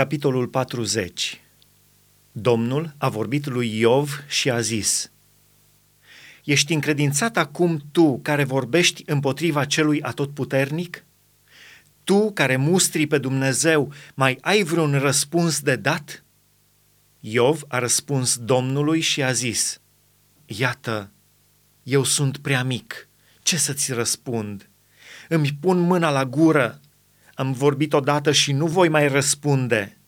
Capitolul 40 Domnul a vorbit lui Iov și a zis, Ești încredințat acum tu care vorbești împotriva celui atotputernic? Tu care mustri pe Dumnezeu, mai ai vreun răspuns de dat? Iov a răspuns Domnului și a zis, Iată, eu sunt prea mic, ce să-ți răspund? Îmi pun mâna la gură, am vorbit odată și nu voi mai răspunde,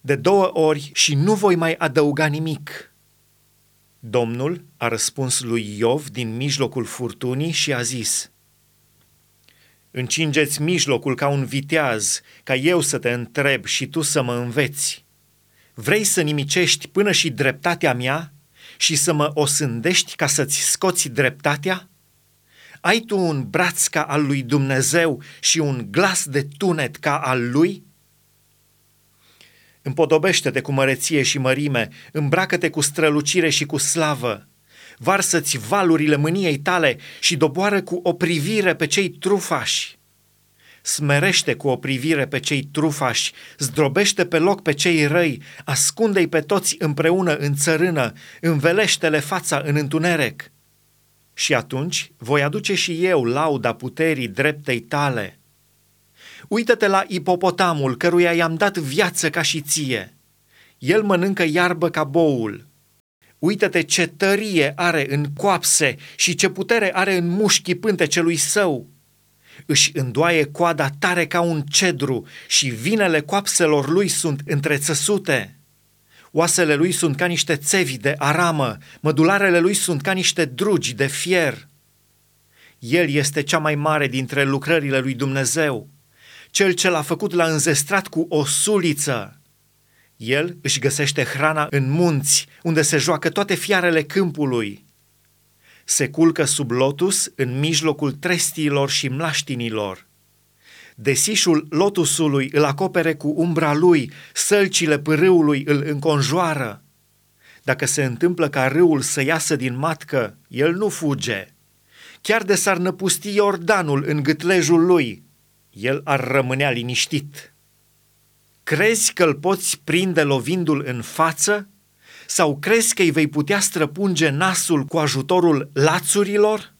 de două ori și nu voi mai adăuga nimic. Domnul a răspuns lui Iov din mijlocul furtunii și a zis, Încingeți mijlocul ca un viteaz, ca eu să te întreb și tu să mă înveți. Vrei să nimicești până și dreptatea mea și să mă osândești ca să-ți scoți dreptatea? Ai tu un braț ca al lui Dumnezeu și un glas de tunet ca al lui? Împodobește-te cu măreție și mărime, îmbracă-te cu strălucire și cu slavă. Varsă-ți valurile mâniei tale și doboară cu o privire pe cei trufași. Smerește cu o privire pe cei trufași, zdrobește pe loc pe cei răi, ascunde-i pe toți împreună în țărână, învelește-le fața în întuneric și atunci voi aduce și eu lauda puterii dreptei tale. Uită-te la ipopotamul căruia i-am dat viață ca și ție. El mănâncă iarbă ca boul. Uită-te ce tărie are în coapse și ce putere are în mușchii pântecelui său. Își îndoaie coada tare ca un cedru și vinele coapselor lui sunt întrețăsute. Oasele lui sunt ca niște țevi de aramă, mădularele lui sunt ca niște drugi de fier. El este cea mai mare dintre lucrările lui Dumnezeu, cel ce l-a făcut la înzestrat cu o suliță. El își găsește hrana în munți, unde se joacă toate fiarele câmpului. Se culcă sub lotus în mijlocul trestiilor și mlaștinilor. Desișul lotusului îl acopere cu umbra lui, sălcile pârâului îl înconjoară. Dacă se întâmplă ca râul să iasă din matcă, el nu fuge. Chiar de s-ar năpusti Iordanul în gâtlejul lui, el ar rămânea liniștit. Crezi că îl poți prinde lovindu-l în față? Sau crezi că îi vei putea străpunge nasul cu ajutorul lațurilor?